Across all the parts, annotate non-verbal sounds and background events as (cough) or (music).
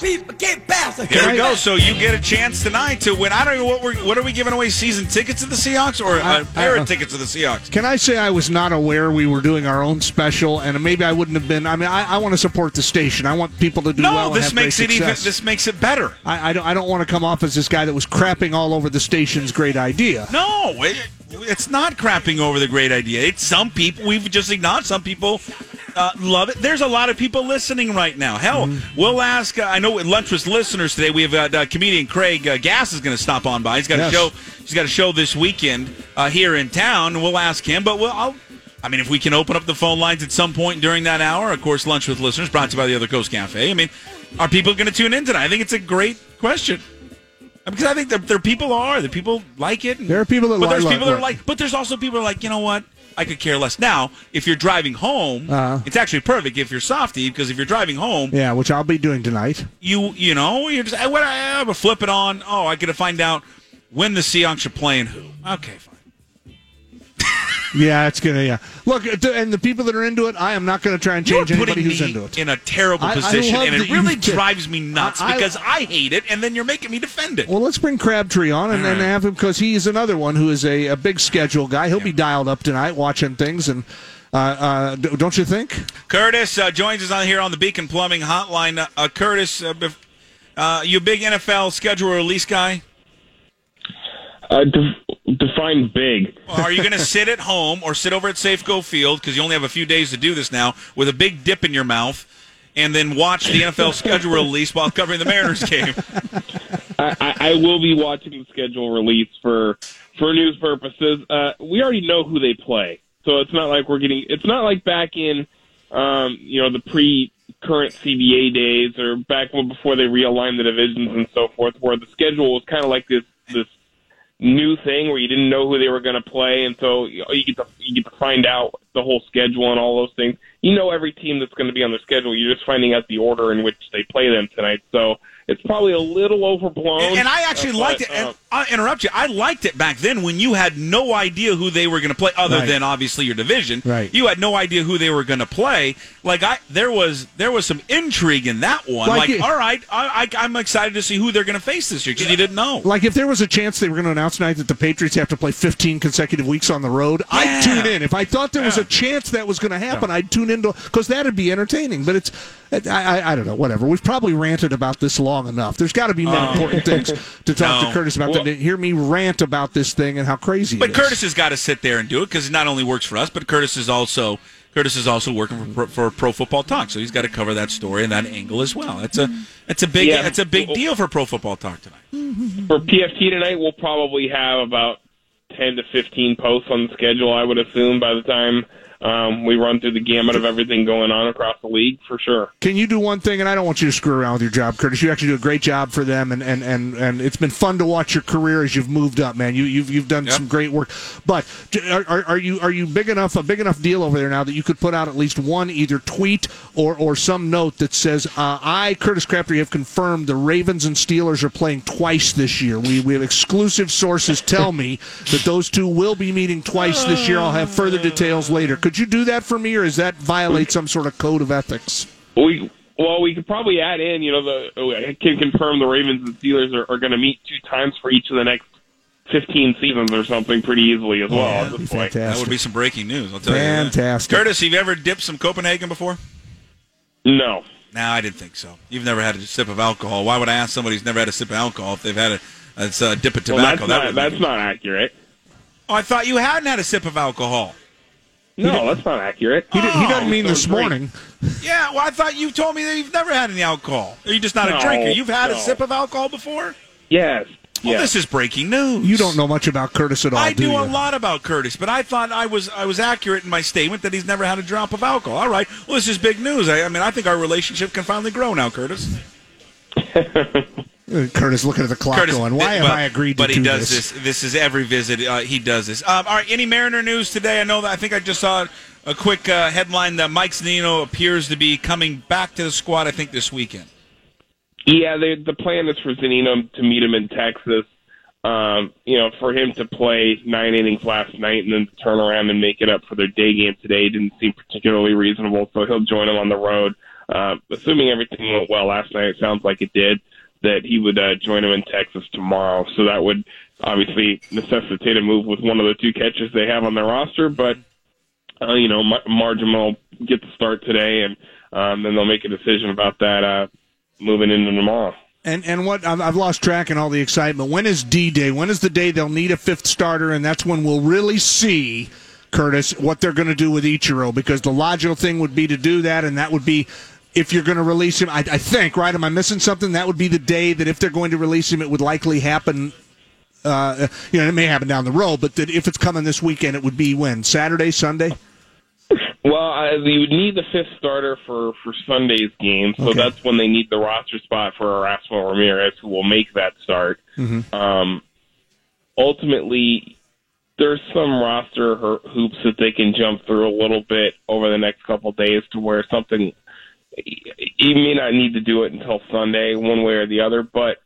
people can't pass. There we go. So you get a chance tonight to win. I don't know what we're what are we giving away? Season tickets to the Seahawks or a pair of tickets to the Seahawks? Can I say I was not aware we were doing our own special, and maybe I wouldn't have been. I mean, I, I want to support the station. I want people to do No, well. and this makes it even. This makes it better. I, I don't. I don't want to come off as this guy that was crapping all over the station's great idea. No, it, it's not crapping over the great idea. It's some people we've just acknowledged. Some people uh, love it. There's a lot of people listening right now. Hell, Mm-hmm. we'll ask. Uh, I know at lunch with listeners today. We have uh, uh, comedian Craig uh, Gass is going to stop on by. He's got Yes. a show. He's got a show this weekend uh, here in town. We'll ask him, but we'll. I'll, I mean, if we can open up the phone lines at some point during that hour, of course, lunch with listeners brought to you by the Other Coast Cafe. I mean, are people going to tune in tonight? I think it's a great question. Because I think there, there people are, the people like it. There are people that but li- there's people that are like, but there's also people that are like, you know what? I could care less. Now, if you're driving home, Uh-huh. it's actually perfect if you're softy because if you're driving home, Yeah, which I'll be doing tonight. you you know you're just what I have a flip it on. Oh, I got to find out when the Seahawks are playing who. Okay, fine. Yeah, it's gonna. Yeah, look, uh, and the people that are into it, I am not going to try and You're change anybody who's into it. in a terrible I- I position, love and it really drives me nuts I- I- because I hate it, and then you're making me defend it. Well, let's bring Crabtree on and, and have him because he is another one who is a, a big schedule guy. He'll be dialed up tonight watching things, and uh, uh, don't you think? Curtis uh, joins us on here on the Beacon Plumbing Hotline. Uh, uh, Curtis, uh, uh, you a big NFL schedule release guy? Uh, def- define big. Are you going to sit at home or sit over at Safeco Field because you only have a few days to do this now with a big dip in your mouth, and then watch the NFL schedule release while covering the Mariners game? I, I, I will be watching the schedule release for for news purposes. Uh, we already know who they play, so it's not like we're getting. It's not like back in, um, you know, the pre current CBA days or back when before they realigned the divisions and so forth, where the schedule was kind of like this this new thing where you didn't know who they were going to play, and so you, you get to you get to find out the whole schedule and all those things. You know every team that's going to be on the schedule. You're just finding out the order in which they play them tonight. So it's probably a little overblown. And, and I actually uh, liked but, it. And uh, I'll interrupt you. I liked it back then when you had no idea who they were going to play, other Right. than obviously your division. Right. You had no idea who they were going to play. Like I, there was there was some intrigue in that one. Like Like, it- all right, I, I, I'm excited to see who they're going to face this year because you didn't know. Like if there was a chance they were going to announce tonight that the Patriots have to play 15 consecutive weeks on the road, I'd tune in. If I thought there was a chance that was going to happen, I'd tune into because that'd be entertaining. But it's I, I, I don't know, whatever. We've probably ranted about this long enough. There's got to be more oh. important things (laughs) to talk No. to Curtis about Well- than to hear me rant about this thing and how crazy. But it is. Curtis has got to sit there and do it because it not only works for us, but Curtis is also Curtis is also working for, for Pro Football Talk, so he's got to cover that story and that angle as well. It's a it's a big Yeah. it's a big deal for Pro Football Talk tonight. for PFT tonight, we'll probably have about 10 to 15 posts on the schedule, I would assume, by the time um, we run through the gamut of everything going on across the league, for sure. Can you do one thing? And I don't want you to screw around with your job, Curtis. You actually do a great job for them, and and, and, and it's been fun to watch your career as you've moved up, man. You you've you've done Yep. some great work. But are, are, are you are you big enough a big enough deal over there now that you could put out at least one either tweet or or some note that says uh, I Curtis Crabtree have confirmed the Ravens and Steelers are playing twice this year. We we have exclusive sources tell me that those two will be meeting twice this year. I'll have further details later. Could you do that for me, or is that violate some sort of code of ethics? We well, we could probably add in, you know, the I can confirm the Ravens and Steelers are, are going to meet two times for each of the next 15 seasons or something pretty easily as well at that'd be this point. That would be some breaking news. I'll tell you. Fantastic. Curtis, have you ever dipped some Copenhagen before? No. No, I didn't think so. You've never had a sip of alcohol. Why would I ask somebody who's never had a sip of alcohol if they've had a, it's a dip of Well, tobacco? that's That not, that's not accurate. Oh, I thought you hadn't had a sip of alcohol. No, that's not accurate. He, did, he doesn't Oh, mean so this great. morning. Yeah, well, I thought you told me that you've never had any alcohol. Are you just not a No, drinker? You've had a no. sip of alcohol before? Yes. Well, yes. this is breaking news. You don't know much about Curtis at all, I do, do you? a lot about Curtis, but I thought I was I was accurate in my statement that he's never had a drop of alcohol. All right, well, this is big news. I, I mean, I think our relationship can finally grow now, Curtis. (laughs) Curtis looking at the clock Curtis, going, why have but- I agreed to But he do does this? this. This is every visit. Uh, he does this. Um, all right, any Mariner news today? I know that I think I just saw a quick uh, headline that Mike Zunino appears to be coming back to the squad. I think this weekend. Yeah, they, the plan is for Zunino to meet him in Texas. Um, you know, for him to play nine innings last night and then turn around and make it up for their day game today didn't seem particularly reasonable. So he'll join him on the road. uh, assuming everything went well last night, it sounds like it did, that he would uh, join him in Texas tomorrow. So that would obviously necessitate a move with one of the two catchers they have on their roster. But, uh, you know, Margin will get the start today, and um, then they'll make a decision about that uh, moving into tomorrow. And and what I've lost track in all the excitement. When is D Day? When is the day they'll need a fifth starter? And that's when we'll really see, Curtis, what they're going to do with Ichiro. Because the logical thing would be to do that, and that would be if you're going to release him. I, I think right. Am I missing something? That would be the day that if they're going to release him, it would likely happen uh, you know, it may happen down the road, but that if it's coming this weekend, it would be when Saturday, Sunday. Well, uh, you would need the fifth starter for for Sunday's game, so okay. that's when they need the roster spot for Erasmo Ramirez, who will make that start. Mm-hmm. Um, ultimately, there's some roster hoops that they can jump through a little bit over the next couple days to where something you may not need to do it until Sunday, one way or the other, but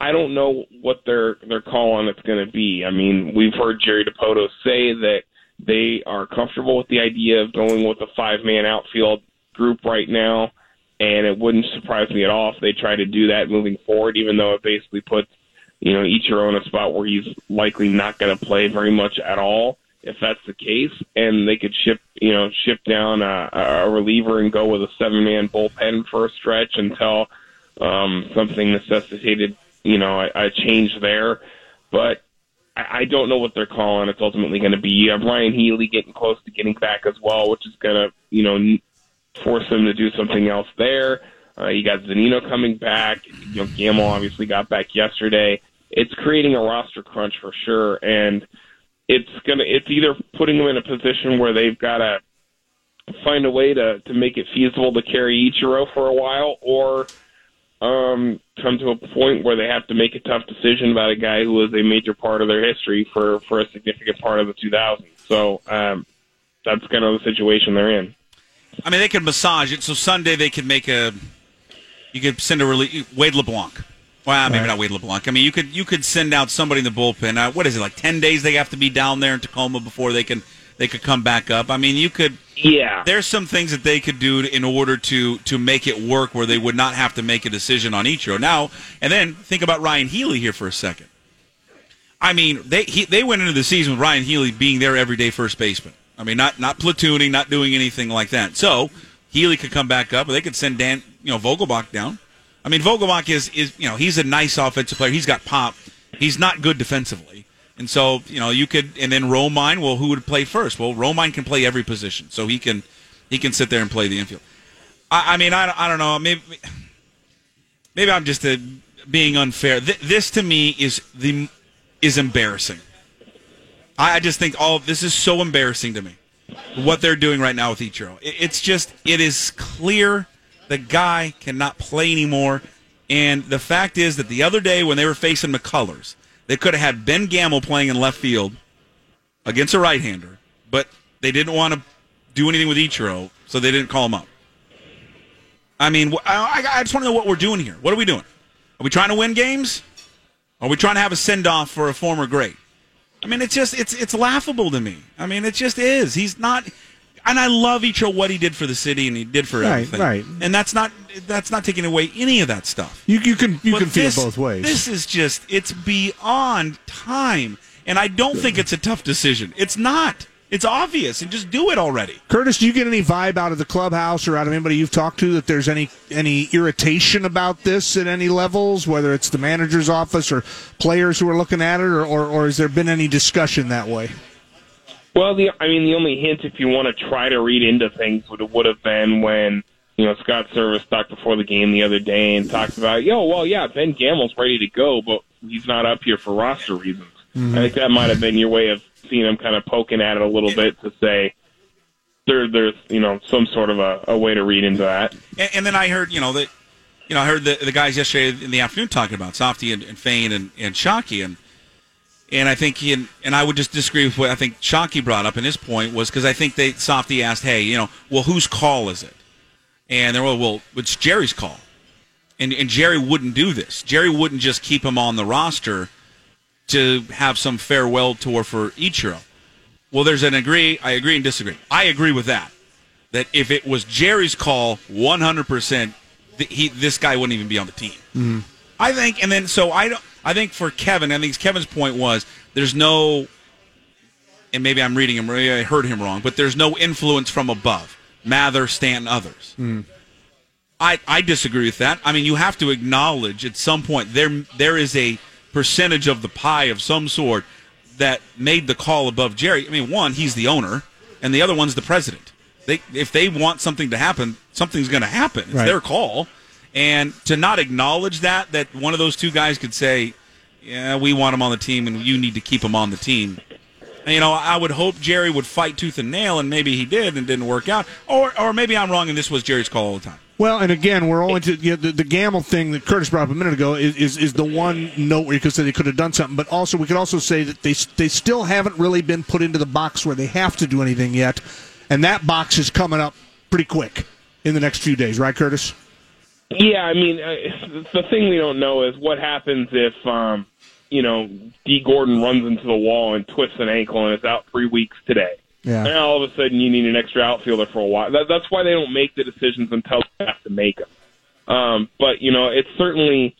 I don't know what their their call on it's going to be. I mean, we've heard Jerry Dipoto say that they are comfortable with the idea of going with a five man outfield group right now, and it wouldn't surprise me at all if they try to do that moving forward. Even though it basically puts you know Ichiro in a spot where he's likely not going to play very much at all. If that's the case, and they could ship you know ship down a, a reliever and go with a seven man bullpen for a stretch until um, something necessitated you know, a, a change there. But I, I don't know what they're calling. It's ultimately going to be. You have Ryon Healy getting close to getting back as well, which is going to, you know, force him to do something else there. Uh, you got Zunino coming back. You know, Gamel obviously got back yesterday. It's creating a roster crunch for sure, and it's gonna. It's either putting them in a position where they've got to find a way to to make it feasible to carry Ichiro for a while, or um, come to a point where they have to make a tough decision about a guy who was a major part of their history for for a significant part of the 2000s. So um, that's kind of the situation they're in. I mean, they could massage it. So Sunday they could make a. You could send a release Wade LeBlanc. Well, maybe right. not Wade LeBlanc. I mean, you could you could send out somebody in the bullpen. Uh, what is it like? Ten days they have to be down there in Tacoma before they can they could come back up. I mean, you could. Yeah. There's some things that they could do in order to to make it work where they would not have to make a decision on Ichiro. Now, and then think about Ryon Healy here for a second. I mean, they he, they went into the season with Ryon Healy being their everyday first baseman. I mean, not not platooning, not doing anything like that. So Healy could come back up, or they could send Dan, you know, Vogelbach down. I mean, Vogelbach is is you know he's a nice offensive player. He's got pop. He's not good defensively. And so, you know, you could, and then Romine. Well, who would play first? Well, Romine can play every position, so he can, he can sit there and play the infield. I, I mean, I, I don't know. Maybe, maybe I'm just a, being unfair. Th- this to me is the is embarrassing. I, I just think all this is so embarrassing to me. What they're doing right now with Ichiro, it, it's just it is clear the guy cannot play anymore. And the fact is that the other day when they were facing McCullers, they could have had Ben Gamel playing in left field against a right-hander, but they didn't want to do anything with Ichiro, so they didn't call him up. I mean, I, I just want to know what we're doing here. What are we doing? Are we trying to win games? Are we trying to have a send off for a former great? I mean, it's just it's it's laughable to me. I mean, it just is. He's not and I love Ichiro what he did for the city and he did for right, everything. Right, And that's not that's not taking away any of that stuff. You, you can you but can this, feel both ways. This is just it's beyond time, and I don't think it's a tough decision. It's not. It's obvious, and just do it already. Curtis, do you get any vibe out of the clubhouse or out of anybody you've talked to that there's any any irritation about this at any levels, whether it's the manager's office or players who are looking at it, or, or, or has there been any discussion that way? Well, the I mean, the only hint, if you want to try to read into things, would would have been when you know Scott Servais talked before the game the other day and talked about, yo, well, yeah, Ben Gamel's ready to go, but he's not up here for roster reasons. Mm-hmm. I think that might have been your way of seeing him kind of poking at it a little bit to say there, there's you know some sort of a, a way to read into that. And, and then I heard you know that you know I heard the the guys yesterday in the afternoon talking about Softy and, and Fain and and Shockey and and I think he and, and I would just disagree with what I think Shockey brought up in his point was because I think they Softy asked, hey, you know, well, whose call is it? And they're well, well, it's Jerry's call, and and Jerry wouldn't do this. Jerry wouldn't just keep him on the roster to have some farewell tour for Ichiro. Well, there's an agree. I agree and disagree. I agree with that. that if it was Jerry's call, 100%, th- he this guy wouldn't even be on the team. Mm-hmm. I think, and then so I don't. I think for Kevin, I think Kevin's point was there's no, and maybe I'm reading him, maybe I heard him wrong, but there's no influence from above. Mather, Stanton, others. Mm-hmm. I, I disagree with that. I mean, you have to acknowledge at some point there there is a percentage of the pie of some sort that made the call above Jerry. I mean, one, he's the owner, and the other one's the president. They if they want something to happen, something's going to happen. It's Right. their call, and to not acknowledge that that one of those two guys could say, "Yeah, we want him on the team, and you need to keep him on the team." You know, I would hope Jerry would fight tooth and nail, and maybe he did and didn't work out, or or maybe I'm wrong, and this was Jerry's call all the time. Well, and again, we're only to you know, the, the Gamel thing that Curtis brought up a minute ago is, is, is the one note where you could say they could have done something, but also we could also say that they they still haven't really been put into the box where they have to do anything yet, and that box is coming up pretty quick in the next few days, right, Curtis? Yeah, I mean, uh, the thing we don't know is what happens if, um, you know, Dee Gordon runs into the wall and twists an ankle and is out three weeks today. Yeah. And all of a sudden you need an extra outfielder for a while. That, that's why they don't make the decisions until they have to make them. Um, but you know, it's certainly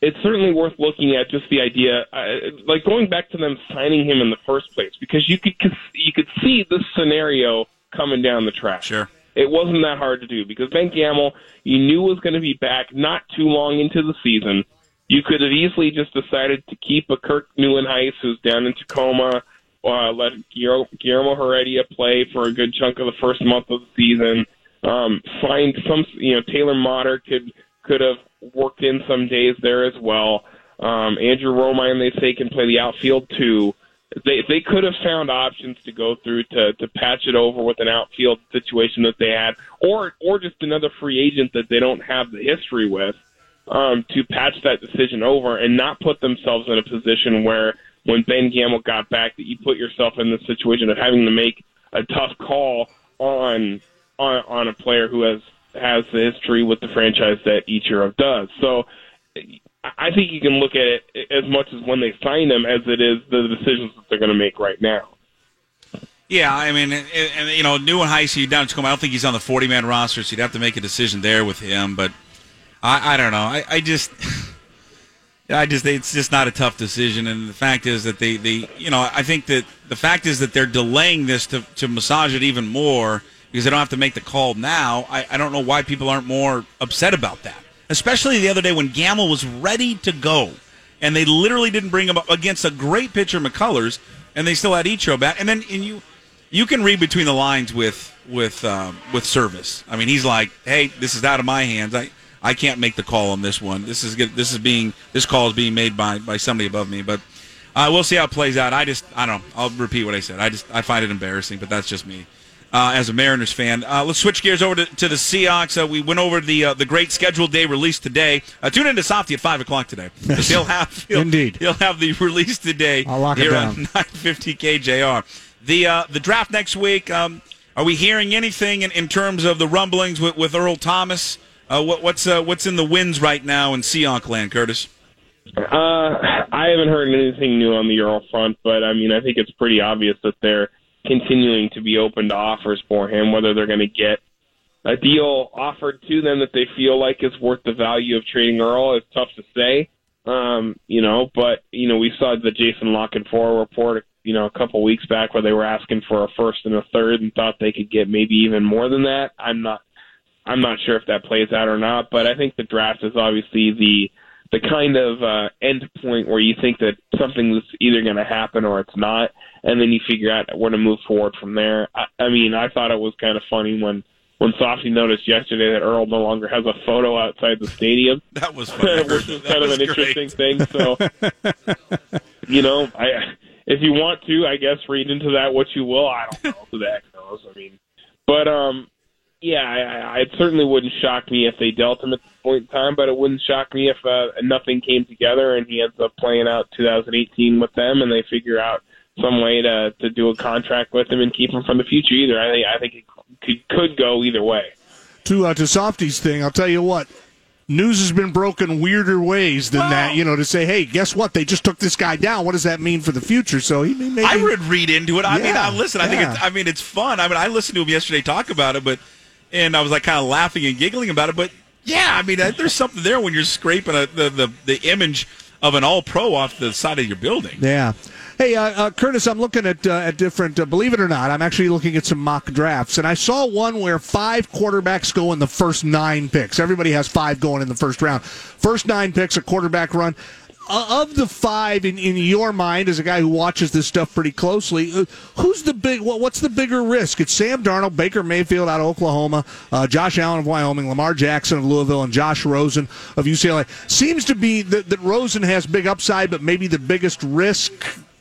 it's certainly worth looking at just the idea, uh, like going back to them signing him in the first place, because you could you could see this scenario coming down the track. Sure. It wasn't that hard to do because Ben Gamel, you knew was going to be back not too long into the season. You could have easily just decided to keep a Kirk Nieuwenhuis who's down in Tacoma, uh, let Guillermo Heredia play for a good chunk of the first month of the season. Um, find some, you know, Taylor Motter could could have worked in some days there as well. Um, Andrew Romine, they say, can play the outfield too. They they could have found options to go through to to patch it over with an outfield situation that they had, or or just another free agent that they don't have the history with um, to patch that decision over and not put themselves in a position where when Ben Gamel got back that you put yourself in the situation of having to make a tough call on on, on a player who has has the history with the franchise that Ichiro does. So I think you can look at it as much as when they sign them as it is the decisions that they're going to make right now. Yeah, I mean, and, you know, Nieuwenhuis down in Tacoma. I don't think he's on the forty-man roster, so you'd have to make a decision there with him. But I, I don't know. I, I just, (laughs) I just, it's just not a tough decision. And the fact is that they, they, you know, I think that the fact is that they're delaying this to to massage it even more because they don't have to make the call now. I, I don't know why people aren't more upset about that. Especially the other day when Gamel was ready to go, and they literally didn't bring him up against a great pitcher, McCullers, and they still had Ichiro back. And then and you you can read between the lines with with um, with Servais. I mean, he's like, "Hey, this is out of my hands. I I can't make the call on this one. This is this is being this call is being made by by somebody above me." But uh, we'll see how it plays out. I just I don't know. I'll repeat what I said. I just I find it embarrassing, but that's just me. Uh, as a Mariners fan, uh, let's switch gears over to, to the Seahawks. Uh, we went over the uh, the great scheduled day release today. Uh, tune in to Softy at five o'clock today. (laughs) 'Cause He'll have he'll, Indeed. he'll have the release today I'll lock it down. (laughs) on 950 KJR. The uh, the draft next week. Um, are we hearing anything in, in terms of the rumblings with, with Earl Thomas? Uh, what, what's uh, what's in the winds right now in Seahawk land, Curtis? Uh, I haven't heard anything new on the Earl front, but I mean, I think it's pretty obvious that they're continuing to be open to offers for him. Whether they're going to get a deal offered to them that they feel like is worth the value of trading Earl is tough to say. Um, you know, but you know, we saw the Jason La Canfora report, you know, a couple weeks back where they were asking for a first and a third and thought they could get maybe even more than that. I'm not I'm not sure if that plays out or not, but I think the draft is obviously the the kind of uh, end point where you think that something's either going to happen or it's not, and then you figure out where to move forward from there. I, I mean, I thought it was kind of funny when when Softy noticed yesterday that Earl no longer has a photo outside the stadium, (laughs) That was (laughs) funny. which That kind of an great. interesting thing. So, (laughs) you know, I if you want to, I guess read into that what you will. I don't know who the heck knows. I mean, but um, yeah, I, I, it certainly wouldn't shock me if they dealt him at this point in time, but it wouldn't shock me if uh, nothing came together and he ends up playing out 2018 with them, and they figure out some way to to do a contract with him and keep him from the future. Either I think I think it could could go either way. To uh, to Softy's thing, I'll tell you what. news has been broken weirder ways than Well- that. You know, to say, hey, guess what? They just took this guy down. What does that mean for the future? So he may maybe. I would read into it. I mean, I listen. I think it's. I mean, it's fun. I mean, I listened to him yesterday talk about it, but and I was like kind of laughing and giggling about it. But yeah, I mean, uh, there's something there when you're scraping a, the the the image of an All Pro off the side of your building. Yeah. Hey, uh, uh, Curtis, I'm looking at uh, at different. Uh, believe it or not, I'm actually looking at some mock drafts, and I saw one where five quarterbacks go in the first nine picks. Everybody has five going in the first round. First nine picks, a quarterback run. Of the five, in, in your mind, as a guy who watches this stuff pretty closely, uh, who's the big? What, what's the bigger risk? It's Sam Darnold, Baker Mayfield out of Oklahoma, uh, Josh Allen of Wyoming, Lamar Jackson of Louisville, and Josh Rosen of UCLA. Seems to be that, that Rosen has big upside, but maybe the biggest risk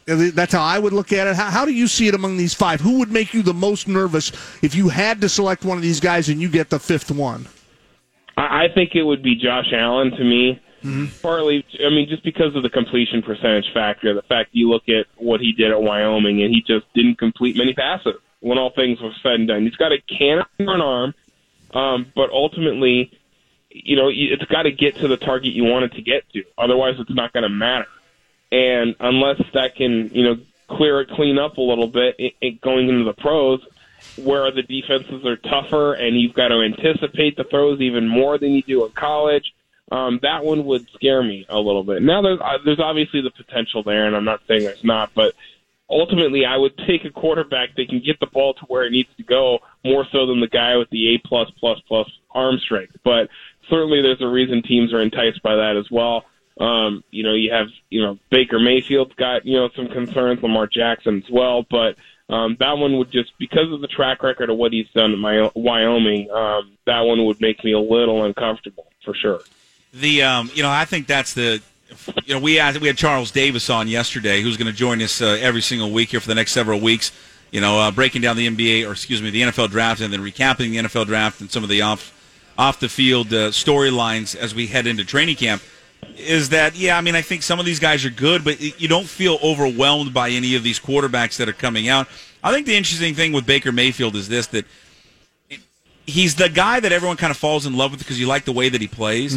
that's how I would look at it. How, how do you see it among these five? Who would make you the most nervous if you had to select one of these guys and you get the fifth one? I think it would be Josh Allen to me. Partly, I mean, just because of the completion percentage factor, the fact you look at what he did at Wyoming and he just didn't complete many passes when all things were said and done. He's got a cannon for an arm, um, but ultimately, you know, it's got to get to the target you want it to get to. Otherwise, it's not going to matter. And unless that can, you know, clear it clean up a little bit it, it going into the pros, where the defenses are tougher and you've got to anticipate the throws even more than you do in college. Um, that one would scare me a little bit. Now there's uh, there's obviously the potential there, and I'm not saying there's not, but ultimately I would take a quarterback that can get the ball to where it needs to go more so than the guy with the A plus plus plus arm strength. But certainly there's a reason teams are enticed by that as well. Um, you know, you have you know Baker Mayfield's got you know some concerns, Lamar Jackson as well, but um, that one would just because of the track record of what he's done in my Wyoming, um, that one would make me a little uncomfortable for sure. The um, you know, I think that's the you know we had we had Charles Davis on yesterday, who's going to join us uh, every single week here for the next several weeks. You know, uh, breaking down the NBA or excuse me, the NFL draft, and then recapping the NFL draft and some of the off off the field uh, storylines as we head into training camp. Is that yeah? I mean, I think some of these guys are good, but you don't feel overwhelmed by any of these quarterbacks that are coming out. I think the interesting thing with Baker Mayfield is this that he's the guy that everyone kind of falls in love with because you like the way that he plays.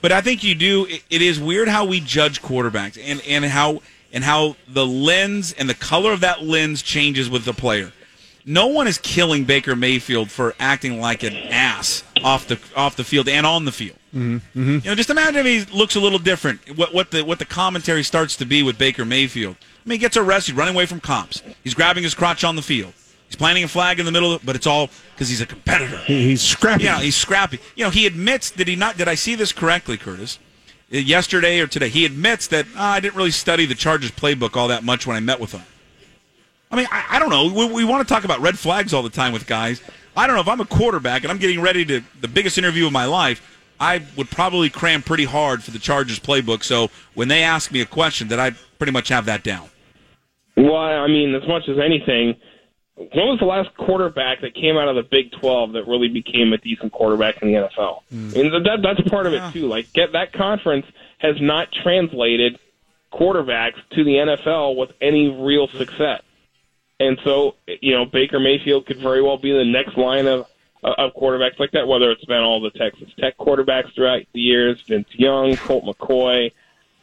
But I think you do. It, it is weird how we judge quarterbacks and and how and how the lens and the color of that lens changes with the player. No one is killing Baker Mayfield for acting like an ass off the off the field and on the field. Mm-hmm. You know, just imagine if he looks a little different. What what the what the commentary starts to be with Baker Mayfield. I mean, he gets arrested running away from cops. He's grabbing his crotch on the field. He's planting a flag in the middle, of, but it's all because he's a competitor. He- He's scrappy. Yeah, he's scrappy. You know, he admits did he not? Did I see this correctly, Curtis? Uh, Yesterday or today, he admits that "Ah, I didn't really study the Chargers playbook all that much when I met with him. I mean, I, I don't know. We, we want to talk about red flags all the time with guys. I don't know if I'm a quarterback and I'm getting ready to the biggest interview of my life. I would probably cram pretty hard for the Chargers playbook. So when they ask me a question, that I pretty much have that down. Well, I mean, as much as anything, when was the last quarterback that came out of the Big 12 that really became a decent quarterback in the NFL? And that, that's part of Yeah. it, too. Like, get that conference has not translated quarterbacks to the NFL with any real success. And so, you know, Baker Mayfield could very well be the next line of of quarterbacks like that. Whether it's been all the Texas Tech quarterbacks throughout the years, Vince Young, Colt McCoy,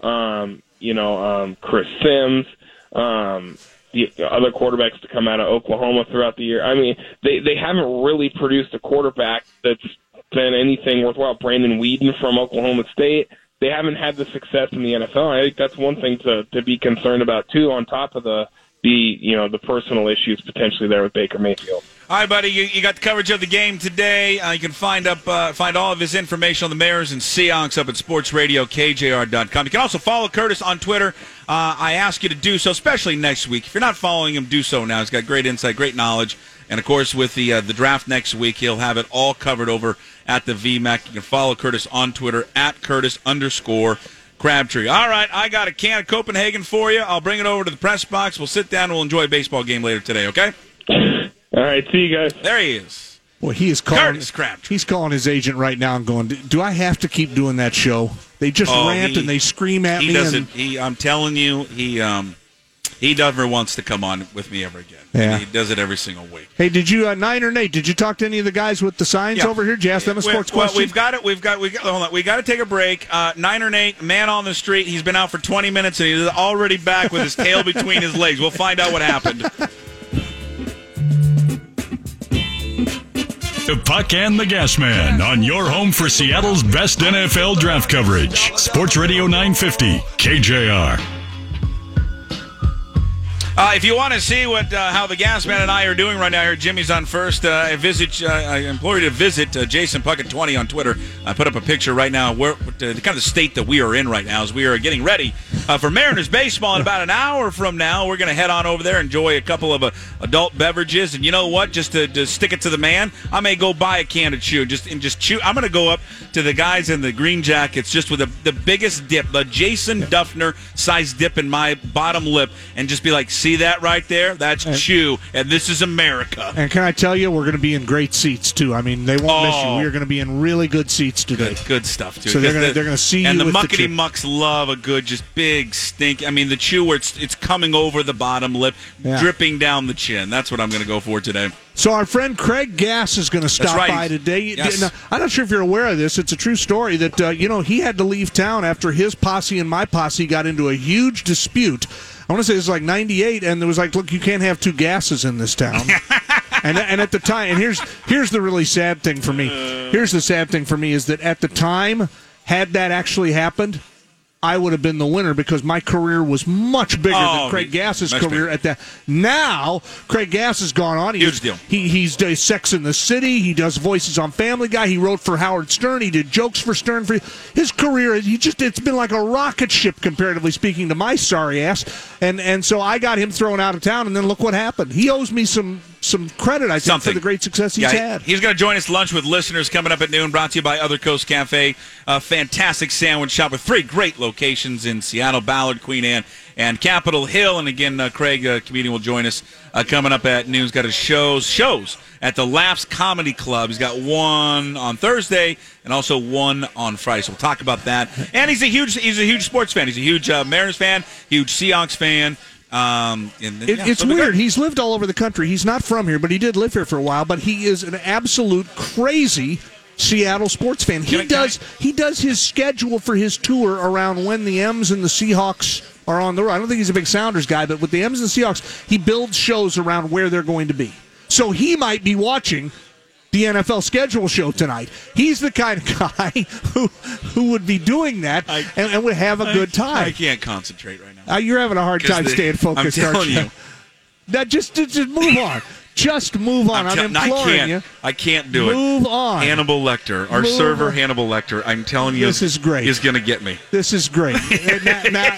um, you know, um, Chris Simms, um, the other quarterbacks to come out of Oklahoma throughout the year. I mean, they they haven't really produced a quarterback that's been anything worthwhile. Brandon Weeden from Oklahoma State. They haven't had the success in the NFL. I think that's one thing to to be concerned about too. On top of the the you know the personal issues potentially there with Baker Mayfield. All right, buddy. You, you got the coverage of the game today. Uh, you can find up uh, find all of his information on the Mariners and Seahawks up at SportsRadioKJR.com. You can also follow Curtis on Twitter. Uh, I ask you to do so, especially next week. If you're not following him, do so now. He's got great insight, great knowledge, and of course, with the uh, the draft next week, he'll have it all covered over at the VMAC. You can follow Curtis on Twitter at Curtis underscore Crabtree. All right, I got a can of Copenhagen for you. I'll bring it over to the press box. We'll sit down and we'll enjoy a baseball game later today. Okay? All right, see you guys. There he is. Well, he is calling. Curtis Crabtree. He's calling his agent right now and going, "Do I have to keep doing that show? They just Oh, rant he- and they scream at he me." doesn't. and He, I'm telling you, he um, He never wants to come on with me ever again. Yeah. he does it every single week. Hey, did you uh, Nine or Nate? Did you talk to any of the guys with the signs Yeah. over here? Did you ask them a Well, sports well, question? we've got it. We've got. We got. Hold on. We got to take a break. Uh, or Nate, man on the street. He's been out for 20 minutes and he's already back with his tail between his legs. We'll find out what happened. The Puck and the Gas Man on your home for Seattle's best NFL draft coverage. Sports Radio 950, KJR. Uh, if you want to see what uh, how the gas man and I are doing right now here, Jimmy's on first. Uh, I visit. Uh, I implore you to visit uh, Jason Puckett twenty on Twitter. I put up a picture right now where uh, the kind of state that we are in right now as we are getting ready uh, for Mariners baseball. In about an hour from now, we're going to head on over there, enjoy a couple of uh, adult beverages, and you know what? Just to, to stick it to the man, I may go buy a can of chew. Just and just chew. I'm going to go up to the guys in the green jackets, just with the, the biggest dip, the Jason Dufner size dip in my bottom lip, and just be like, see that right there? That's chew, and this is America. and can I tell you, we're going to be in great seats too. I mean, they won't miss you. Oh. We are going to be in really good seats today. Good, good stuff too. So they're 'Cause gonna- the- they're see and you the with the muckety chew. mucks love a good, just big stink. I mean, the chew where it's it's coming over the bottom lip, Yeah. dripping down the chin. That's what I'm going to go for today. So our friend Craig Gass is going to stop right. by today. Yes. Now, I'm not sure if you're aware of this. It's a true story that uh, you know he had to leave town after his posse and my posse got into a huge dispute. I want to say it was like '98, and there was like, look, you can't have two gases in this town. (laughs) and and at the time, and here's here's the really sad thing for me. Here's the sad thing for me is that at the time, had that actually happened. I would have been the winner because my career was much bigger Oh, than Craig Gass's career bigger. at that. Now, Craig Gass has gone on. He Huge deal. He he's does Sex in the City. He does voices on Family Guy. He wrote for Howard Stern. He did jokes for Stern. For his career, he just it's been like a rocket ship comparatively speaking to my sorry ass. And and so I got him thrown out of town. And then look what happened. He owes me some some credit. I think Something. for the great success he's Yeah, had. He's going to join us lunch with listeners coming up at noon. Brought to you by Other Coast Cafe, a fantastic sandwich shop with three great locations in Seattle, Ballard, Queen Anne, and Capitol Hill. And again, uh, Craig, uh, comedian, will join us uh, coming up at noon. He's got his shows shows at the Laughs Comedy Club. He's got one on Thursday and also one on Friday. So we'll talk about that. And he's a huge he's a huge sports fan. He's a huge uh, Mariners fan, huge Seahawks fan. Um, and, It, yeah, it's so weird. He's lived all over the country. He's not from here, but he did live here for a while. But he is an absolute crazy Seattle sports fan. He I- does I- he does his schedule for his tour around when the M's and the Seahawks are on the road. I don't think he's a big Sounders guy, but with the M's and the Seahawks, he builds shows around where they're going to be. So he might be watching the NFL schedule show tonight. He's the kind of guy (laughs) who who would be doing that I- and, and would have a good time. I can't concentrate right now. Uh, you're having a hard time the- staying focused, I'm aren't telling you. Now just just move on. Just move on. I'm, tell- I imploring can't. you. I can't do it. Move on. Hannibal Lecter, our Move server on. Hannibal Lecter. I'm telling you, This is great. Is going to get me. This is great. And now, now,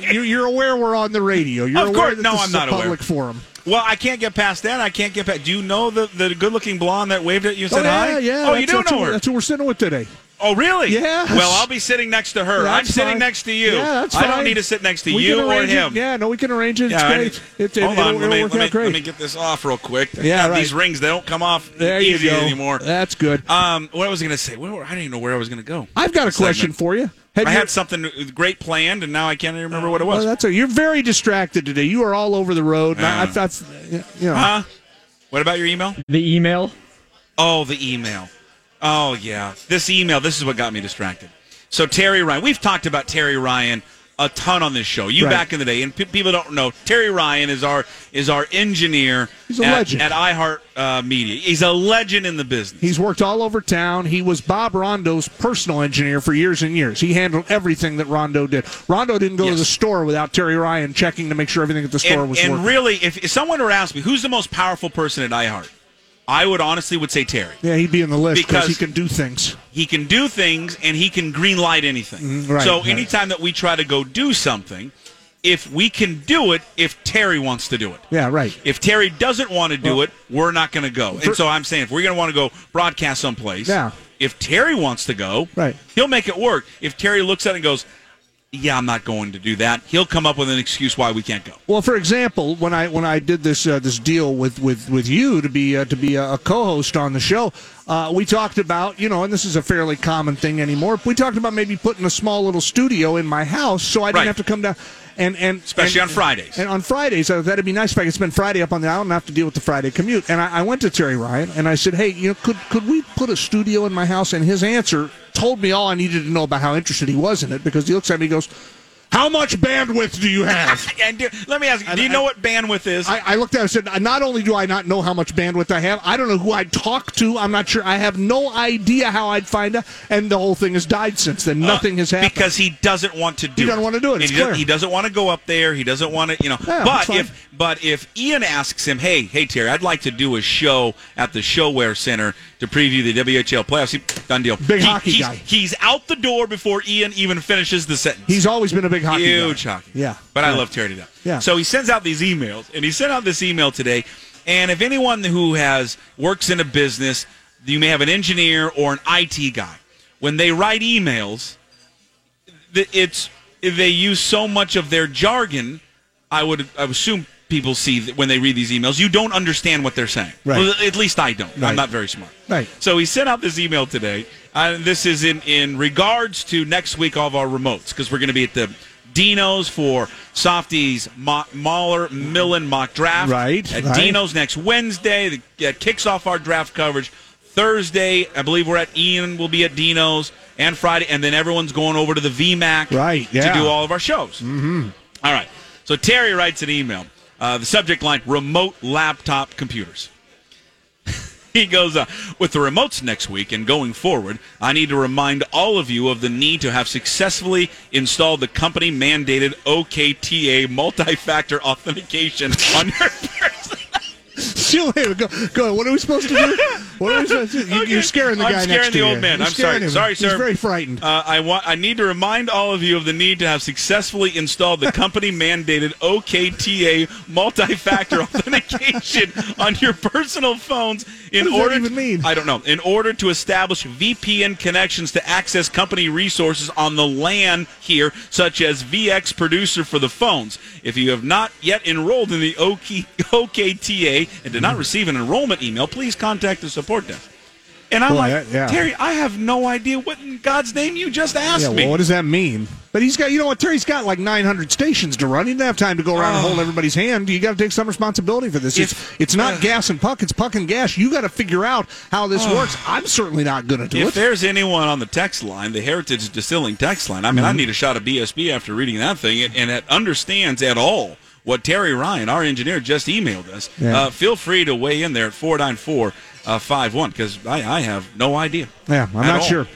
you, you're aware we're on the radio. You're Of aware course. No, I'm not a aware. public forum. Well, I can't get past that. I can't get past. Do you know the the good looking blonde that waved at you and Oh said yeah, hi? yeah. Oh, you do know her. That's who we're sitting with today. Oh, really? Yeah. Well, I'll be sitting next to her. I'm That's sitting fine. next to you. Yeah, that's fine. I don't need to sit next to We you can or arrange it. him. Yeah, no, we can arrange it. It's Yeah, great. need- It, it, Hold it'll, on, it'll let me, let, me, great. let me get this off real quick. Yeah, God, These rings, they don't come off there easy you go. anymore. That's good. Um, what was I going to say? Where, I didn't even know where I was going to go. I've got a Segment. question for you. Had I you- had something great planned, and now I can't even remember what it was. Well, that's a, you're very distracted today. You are all over the road. and I- Yeah. I've, I've, you know, Huh? What about your email? The email. Oh, the email. Oh, yeah. This email, this is what got me distracted. So, Terry Ryan, we've talked about Terry Ryan a ton on this show. You Right. back in the day, and pe- people don't know. Terry Ryan is our is our engineer He's a at, legend. at iHeart uh, Media. He's a legend in the business. He's worked all over town. He was Bob Rondeau's personal engineer for years and years. He handled everything that Rondeau did. Rondeau didn't go Yes. to the store without Terry Ryan checking to make sure everything at the store and, was and working. really, if, if someone were to ask me who's the most powerful person at iHeart, I would honestly would say Terry. yeah, he'd be in the list because he can do things. he can do things and he can green light anything. Mm, right, so right. anytime that we try to go do something, if we can do it, if Terry wants to do it. Yeah, right. If Terry doesn't want to do Well- it, we're not going to go. For- And so I'm saying if we're going to want to go broadcast someplace, Yeah. if Terry wants to go, Right. he'll make it work. If Terry looks at it and goes, yeah, I'm not going to do that, he'll come up with an excuse why we can't go. Well, for example, when I when I did this uh, this deal with, with, with you to be uh, to be a, a co-host on the show, uh, we talked about, you know, and this is a fairly common thing anymore. We talked about maybe putting a small little studio in my house so I didn't Right. have to come down. And, and Especially and- on Fridays. And on Fridays, uh, that'd be nice if I could spend Friday up on the island and have to deal with the Friday commute. And I, I went to Terry Ryan and I said, "Hey, you know, could could we put a studio in my house?" And his answer told me all I needed to know about how interested he was in it because he looks at me, and goes, "How much bandwidth do you have?" (laughs) And do, let me ask you, do you I- know what bandwidth is? I, I looked at it and said, not only do I not know how much bandwidth I have, I don't know who I'd talk to. I'm not sure. I have no idea how I'd find out. And the whole thing has died since then. Nothing has happened. Uh, because he doesn't want to do. He doesn't want to do it, it's he, doesn't, he doesn't want to go up there. He doesn't want to, you know. Yeah, but if but if Ian asks him, hey, hey Terry, I'd like to do a show at the ShoWare Center to preview the WHL playoffs. He, done deal. Big He- hockey he's, guy. He's out the door before Ian even finishes the sentence. He's always been a big hockey huge guy. hockey. Yeah. But I love tearing it up. Yeah. So he sends out these emails, and he sent out this email today. And if anyone who has works in a business, you may have an engineer or an IT guy. When they write emails, it's they use so much of their jargon. I would I would assume people see that when they read these emails, you don't understand what they're saying. Right. Well, at least I don't. Right. I'm not very smart. Right. So he sent out this email today. Uh, this is in, in regards to next week, all of our remotes, because we're going to be at the Dino's for Softies Mo- Mahler Millen mock draft. Right, At right. Dino's next Wednesday. That kicks off our draft coverage. Thursday, I believe we're at Ian. We'll be at Dino's and Friday, and then everyone's going over to the VMAC Right, yeah. to do all of our shows. Mm-hmm. All right. So Terry writes an email. Uh, the subject line: remote laptop computers. (laughs) He goes, uh, with the remotes next week and going forward, I need to remind all of you of the need to have successfully installed the company mandated OKTA multi factor authentication on your person. Still, wait, go, go. What are we supposed to do? (laughs) What are we supposed to do? You, Okay. You're scaring the I'm guy scaring next the old man. You're I'm scaring sorry. him. Sorry, sir. He's very frightened. Uh, I want. I need to remind all of you of the need to have successfully installed the company (laughs) mandated OKTA multi-factor (laughs) authentication on your personal phones in What does that order. even mean? I don't know. In order to establish VPN connections to access company resources on the LAN here, such as VX Producer for the phones. If you have not yet enrolled in the OK, OKTA and did not receive an enrollment email, please contact the support And I'm Boy, like, yeah. Terry, I have no idea what in God's name you just asked Yeah, me. well, what does that mean? But he's got, you know what, Terry's got like 900 stations to run. He doesn't have time to go around and hold everybody's hand. You got to take some responsibility for this. It's, If- it's not uh, gas and puck, it's puck and gas. You got to figure out how this works. I'm certainly not going to do if it. If there's anyone on the text line, the Heritage Distilling text line, I mean, Mm-hmm. I need a shot of BSB after reading that thing, and, and it understands at all what Terry Ryan, our engineer, just emailed us. Yeah. Uh, feel free to weigh in there at 494 uh, 51, because I, I have no idea. Yeah, I'm not all. sure.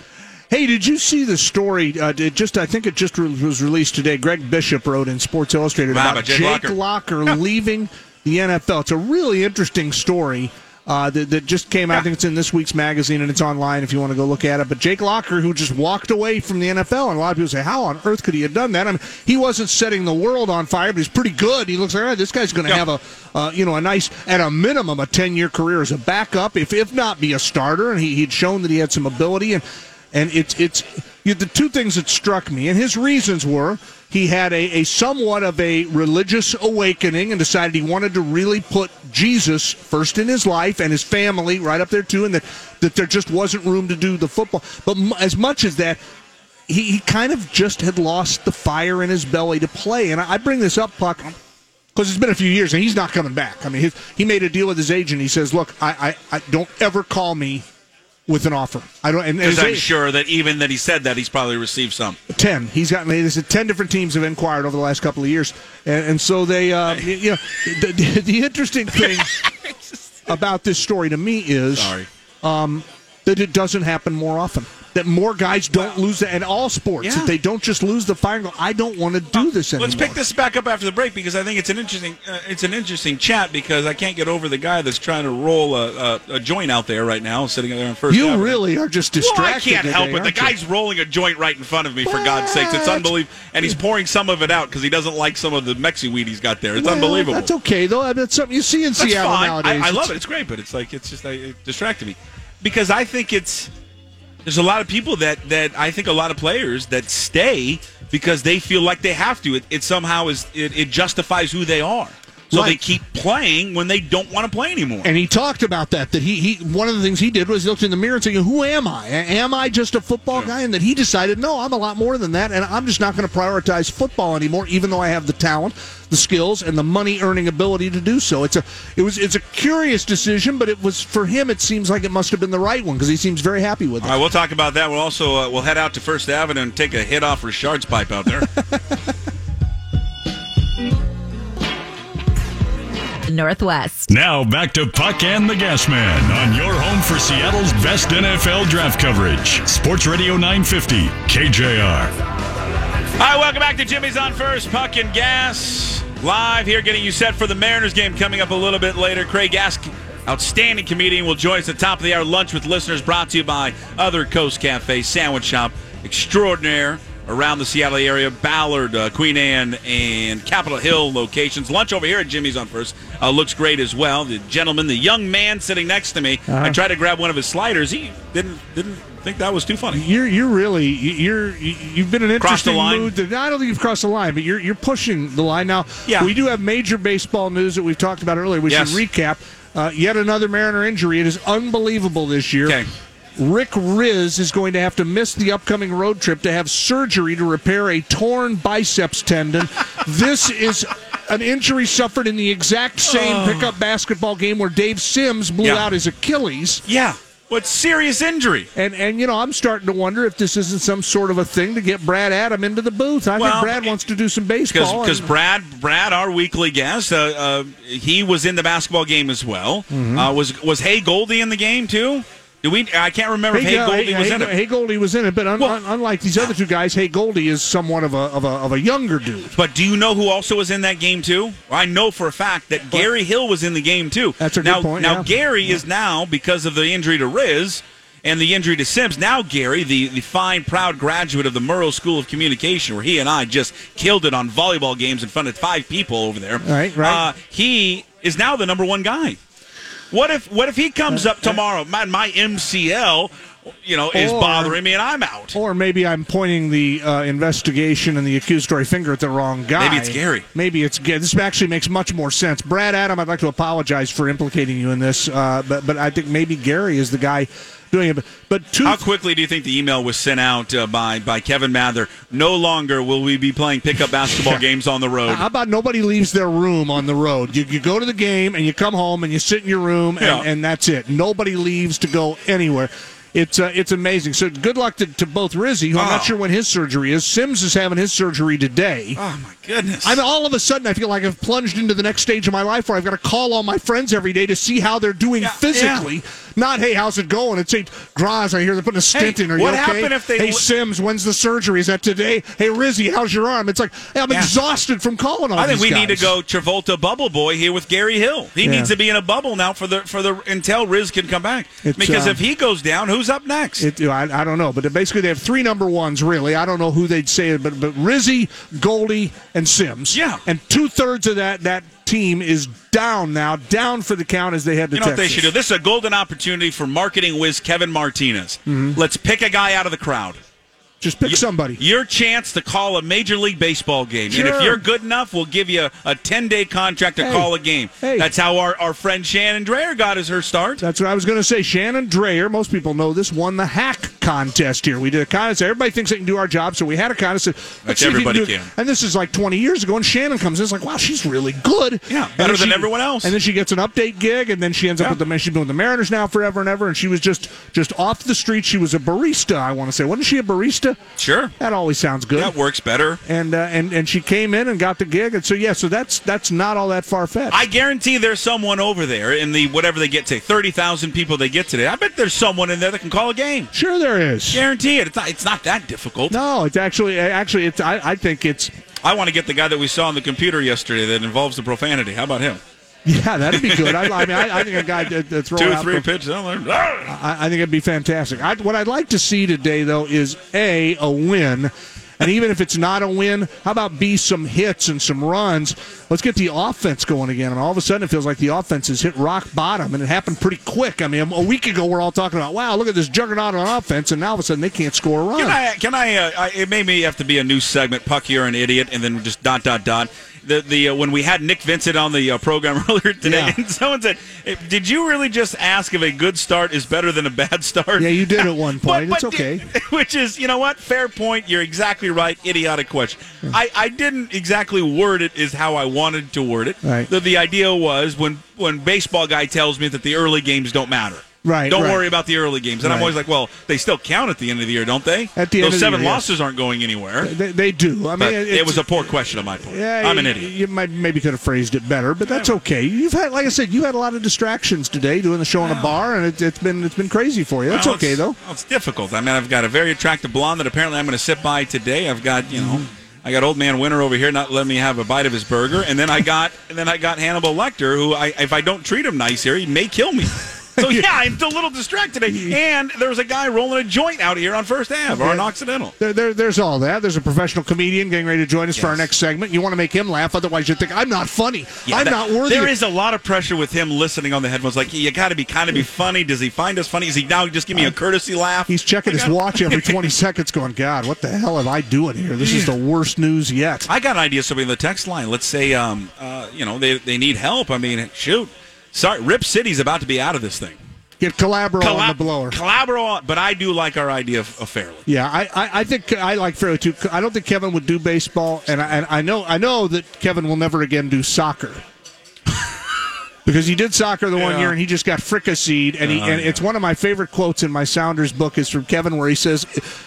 Hey, did you see the story? Uh, it just I think it just re- was released today. Greg Bishop wrote in Sports Illustrated Wow, about Jake Jake Locker. Locker leaving the NFL. It's a really interesting story. Uh, that, that just came out. I think it's in this week's magazine and it's online if you want to go look at it. But Jake Locker, who just walked away from the NFL, and a lot of people say, "How on earth could he have done that?" I mean, he wasn't setting the world on fire, but he's pretty good. He looks like, all right, this guy's going to Yeah. have a, uh, you know, a nice, at a minimum, a ten-year career as a backup, if if not be a starter. And he, he'd shown that he had some ability, and and it's it's you the two things that struck me, and his reasons were he had a, a somewhat of a religious awakening and decided he wanted to really put Jesus first in his life and his family right up there too, and that that there just wasn't room to do the football. But m- as much as that, he, he kind of just had lost the fire in his belly to play. And I, I bring this up, Puck, because it's been a few years and he's not coming back. I mean, his, he made a deal with his agent. He says, "Look, I, I, I don't ever call me with an offer. I don't." And, and I'm sure that even that he said that, he's probably received some. ten. He's got. Ten different teams have inquired over the last couple of years, and, and so they, uh, you know, the, the, interesting (laughs) thing about this story to me is Sorry. that it doesn't happen more often. That more guys don't lose it, and all sports, Yeah. that they don't just lose the fire and go, I don't want to do this anymore. Let's pick this back up after the break because I think it's an interesting uh, it's an interesting chat because I can't get over the guy that's trying to roll a, a, a joint out there right now, sitting there on first. You Avenue. really are just Well. I can't today, help it. The you? guy's rolling a joint right in front of me, for God's sakes. It's unbelievable. And he's pouring some of it out because he doesn't like some of the Mexi weed he's got there. It's Well, unbelievable. That's okay, though. It's something you see in That's Seattle fine. nowadays. I, I love it. It's great, but it's like, it's just, I, it distracted me. Because I think it's, there's a lot of people that, that I think a lot of players that stay because they feel like they have to. It, it somehow is, it, it justifies who they are. So Right. they keep playing when they don't want to play anymore. And he talked about that. That he, he one of the things he did was he looked in the mirror and said, "Who am I? Am I just a football guy?" And that he decided, "No, I'm a lot more than that, and I'm just not going to prioritize football anymore, even though I have the talent, the skills, and the money earning ability to do so." It's a it was it's a curious decision, but it was for him. It seems like it must have been the right one because he seems very happy with it. All right, we'll talk about that. We'll also uh, we'll head out to First Avenue and take a hit off Richard's pipe out there. (laughs) Northwest. Now back to Puck and the Gas Man on your home for Seattle's best NFL draft coverage. Sports Radio 950, KJR. All right, welcome back to Jimmy's on First, Puck and Gas. Live here, getting you set for the Mariners game coming up a little bit later. Craig Gass, outstanding comedian, will join us at the top of the hour. Lunch with listeners brought to you by Other Coast Cafe, Sandwich Shop, extraordinaire around the Seattle area, Ballard, uh, Queen Anne, and Capitol Hill locations. Lunch over here at Jimmy's on First uh, looks great as well. The gentleman, the young man sitting next to me, I tried to grab one of his sliders. He didn't didn't think that was too funny. You're you're really you're you've been an interesting line? mood. That, I don't think you've crossed the line, but you're you're pushing the line now. Yeah. we do have major baseball news that we've talked about earlier. We Yes. should recap. Uh, yet another Mariner injury. It is unbelievable this year. Okay. Rick Rizzs is going to have to miss the upcoming road trip to have surgery to repair a torn biceps tendon. (laughs) this is an injury suffered in the exact same pickup basketball game where Dave Sims blew Yeah. out his Achilles. Yeah. What serious injury? And and you know, I'm starting to wonder if this isn't some sort of a thing to get Brad Adam into the booth. I Well, think Brad wants to do some baseball. because Brad Brad our weekly guest uh, uh, he was in the basketball game as well. Mm-hmm. Uh, was was Hay Goldie in the game too? Did we? I can't remember if Hay uh, Goldie was Hay, in it. Hay Goldie was in it, but un, Well- un- unlike these other two guys, Hey Goldie is somewhat of a of a, of a younger dude. But do you know who also was in that game too? I know for a fact that Gary Hill was in the game too. That's a good now, point, Now yeah. Gary is now because of the injury to Rizzs and the injury to Sims. Now Gary, the the fine, proud graduate of the Murrow School of Communication, where he and I just killed it on volleyball games in front of five people over there. Right, right. Uh, he is now the number one guy. What if what if he comes up (laughs) tomorrow? My, my MCL, you know, is Or- bothering me, and I'm out. Or maybe I'm pointing the uh, investigation and the accusatory finger at the wrong guy. Maybe it's Gary. Maybe it's Gary. This actually makes much more sense. Brad Adam, I'd like to apologize for implicating you in this, uh, but but I think maybe Gary is the guy doing it. But, two How quickly do you think the email was sent out uh, by by Kevin Mather? No longer will we be playing pickup basketball (laughs) games on the road. How about nobody leaves their room on the road? You, you go to the game and you come home and you sit in your room and, Yeah. and that's it. Nobody leaves to go anywhere. It's uh, it's amazing. So good luck to, to both Rizzy, who I'm Oh. not sure when his surgery is. Sims is having his surgery today. Oh my goodness! I'm all of a sudden I feel like I've plunged into the next stage of my life where I've got to call all my friends every day to see how they're doing Yeah, physically. Not hey, how's it going? It's hey, Graz. I hear they're putting a stint Hey, in. Are you okay? happened if they Hey Sims, when's the surgery? Is that today? Hey Rizzy, how's your arm? It's like hey, I'm Yeah. exhausted from calling all I think we need to go Travolta bubble boy here with Gary Hill. He Yeah. needs to be in a bubble now for the for the until Rizzs can come back. It's, because uh, if he goes down, who's up next? It, I, I don't know, but basically they have three number ones. Really, I don't know who they'd say, but but Rizzy, Goldie, and Sims. Yeah. and two thirds of that that team is down now, down for the count as they head to you know what they should do? This is a golden opportunity for marketing whiz Kevin Martinez. Mm-hmm. Let's pick a guy out of the crowd. Just pick somebody. Your chance to call a major league baseball game. And if you're good enough, we'll give you a 10 day contract to Hey. call a game. Hey. That's how our, our friend Shannon Drayer got his her start. That's what I was going to say. Shannon Drayer, most people know this, won the hack contest here. We did a contest. Everybody thinks they can do our job, so we had a contest. Let's Which see if you everybody it. can. And this is like 20 years ago, and Shannon comes in. It's like, wow, she's really good. Yeah, better than everyone else. And then she gets an update gig, and then she ends up with the. She's been with the Mariners now forever and ever, and she was just just off the street. She was a barista, I want to say. Wasn't she a barista? Sure. That always sounds good. That works better. and uh, and and she came in and got the gig, and so yeah, so that's that's not all that far fetched. I guarantee there's someone over there in the whatever they get today, 30,000 people they get today. I bet there's someone in there that can call a game. sure there is. Guarantee it. It's not, it's not that difficult. No, it's actually actually it's I, I think it's I want to get the guy that we saw on the computer yesterday that involves the profanity. How about him? yeah that'd be good. I, I mean I, I think a guy that, throw Two, out three pitches. I. I, I think it'd be fantastic. I, what I'd like to see today though is a a win. And even if it's not a win, how about be some hits and some runs? Let's get the offense going again. And all of a sudden, it feels like the offense has hit rock bottom, and it happened pretty quick. I mean, a week ago, we're all talking about, wow, look at this juggernaut on offense, and now all of a sudden they can't score a run. Can I? Can I, uh? It may me have to be a new segment. Puck, you're an idiot, and then just dot dot dot. The the uh, when we had Nick Vincent on the uh, program (laughs) earlier today, Yeah. and someone said, "Eh, "Did you really just ask if a good start is better than a bad start?" Yeah, you did at (laughs) one point. It's di- okay. (laughs) which is, you know what? Fair point. You're exactly right. Idiotic question. I, I didn't exactly word it as how I wanted to word it. Right. The, the idea was when when baseball guy tells me that the early games don't matter. Right, Don't right. worry about the early games. And I'm always like, well, they still count at the end of the year, don't they? At the end Those of the seven year, yes. losses aren't going anywhere. They, they do. I mean, it was a poor question on my part. Yeah, I'm an idiot. You might maybe could have phrased it better, but that's okay. You've had, like I said, you had a lot of distractions today doing the show in a bar, and it, it's been it's been crazy for you. That's Well, okay though. well, it's difficult. I mean, I've got a very attractive blonde that apparently I'm going to sit by today. I've got you know, I got old man Winter over here not letting me have a bite of his burger, and then I got and then I got Hannibal Lecter, who I if I don't treat him nice here, he may kill me. (laughs) So yeah, I'm a little distracted. And there's a guy rolling a joint out here on First Ave or on Occidental. There, there, there's all that. There's a professional comedian getting ready to join us for our next segment. You want to make him laugh, otherwise you think I'm not funny. Yeah, I'm that- not worthy. There of- a lot of pressure with him listening on the headphones. Like, you got to be kind of be funny. Does he find us funny? Is he now just give me a courtesy laugh? He's checking his (laughs) watch every 20 seconds, going, God, what the hell am I doing here? This is the worst news yet. I got an idea. Somebody in the text line. Let's say, um, uh, you know, they they need help. I mean, shoot. Sorry, Rip City's about to be out of this thing. Get Calabro on the blower. Calabro, but I do like our idea of, of fairly. Yeah, I, I, I think I like Fairly too. I don't think Kevin would do baseball, and I, and I know I know that Kevin will never again do soccer. (laughs) Because he did soccer the one year and he just got fricasseed, and he Oh, and yeah. it's one of my favorite quotes in my Sounders book is from Kevin where he says,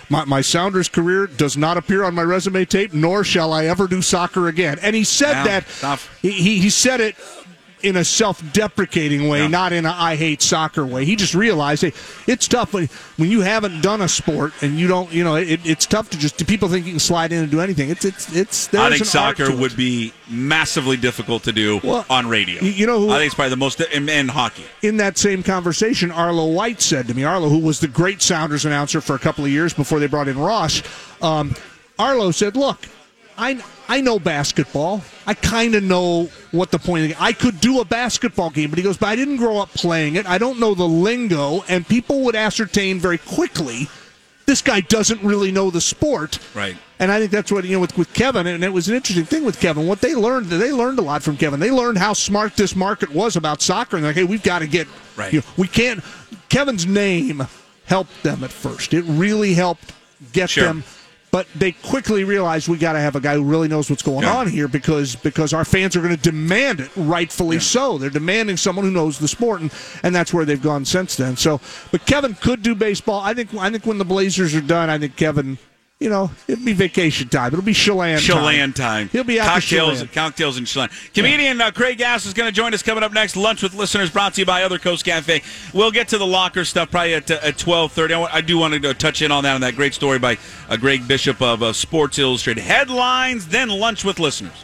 "My, my Sounders career does not appear on my resume tape, nor shall I ever do soccer again." And he said Yeah, that tough. he he said it in a self-deprecating way, Yeah. not in a "I hate soccer" way. He just realized, hey, it's tough when when you haven't done a sport and you don't, you know, it, it's tough to just. Do People think you can slide in and do anything. It's it's it's. There's I think soccer would be massively difficult to do Well, on radio. you- you know who- I think it's probably the most in, in hockey. in that same conversation, Arlo White said to me, Arlo, who was the great Sounders announcer for a couple of years before they brought in Ross, um, Arlo said, "Look, I I know basketball. I kind of know what the point. Of the, I could do a basketball game, but he goes, but I didn't grow up playing it. I don't know the lingo, and people would ascertain very quickly." This guy doesn't really know the sport, Right. And I think that's what you know with, with Kevin, and it was an interesting thing with Kevin. What they learned, they learned a lot from Kevin. They learned how smart this market was about soccer, and they're like, hey, we've got to get Right. you know, we can't. Kevin's name helped them at first. It really helped get Sure. them. But they quickly realized we got to have a guy who really knows what's going Yeah. on here because because our fans are going to demand it, rightfully so. They're demanding someone who knows the sport, and, and that's where they've gone since then. So, but Kevin could do baseball. I think I think when the Blazers are done, I think Kevin, you know, it'll be vacation time. It'll be Chelan time. Chelan time. He'll be out cocktails, cocktails and Chelan. Comedian uh, Craig Gass is going to join us coming up next. Lunch with listeners brought to you by Other Coast Cafe. We'll get to the locker stuff probably at, uh, at twelve thirty. I, I do want to uh, touch in on that on that great story by uh, Greg Bishop of uh, Sports Illustrated. Headlines, then lunch with listeners.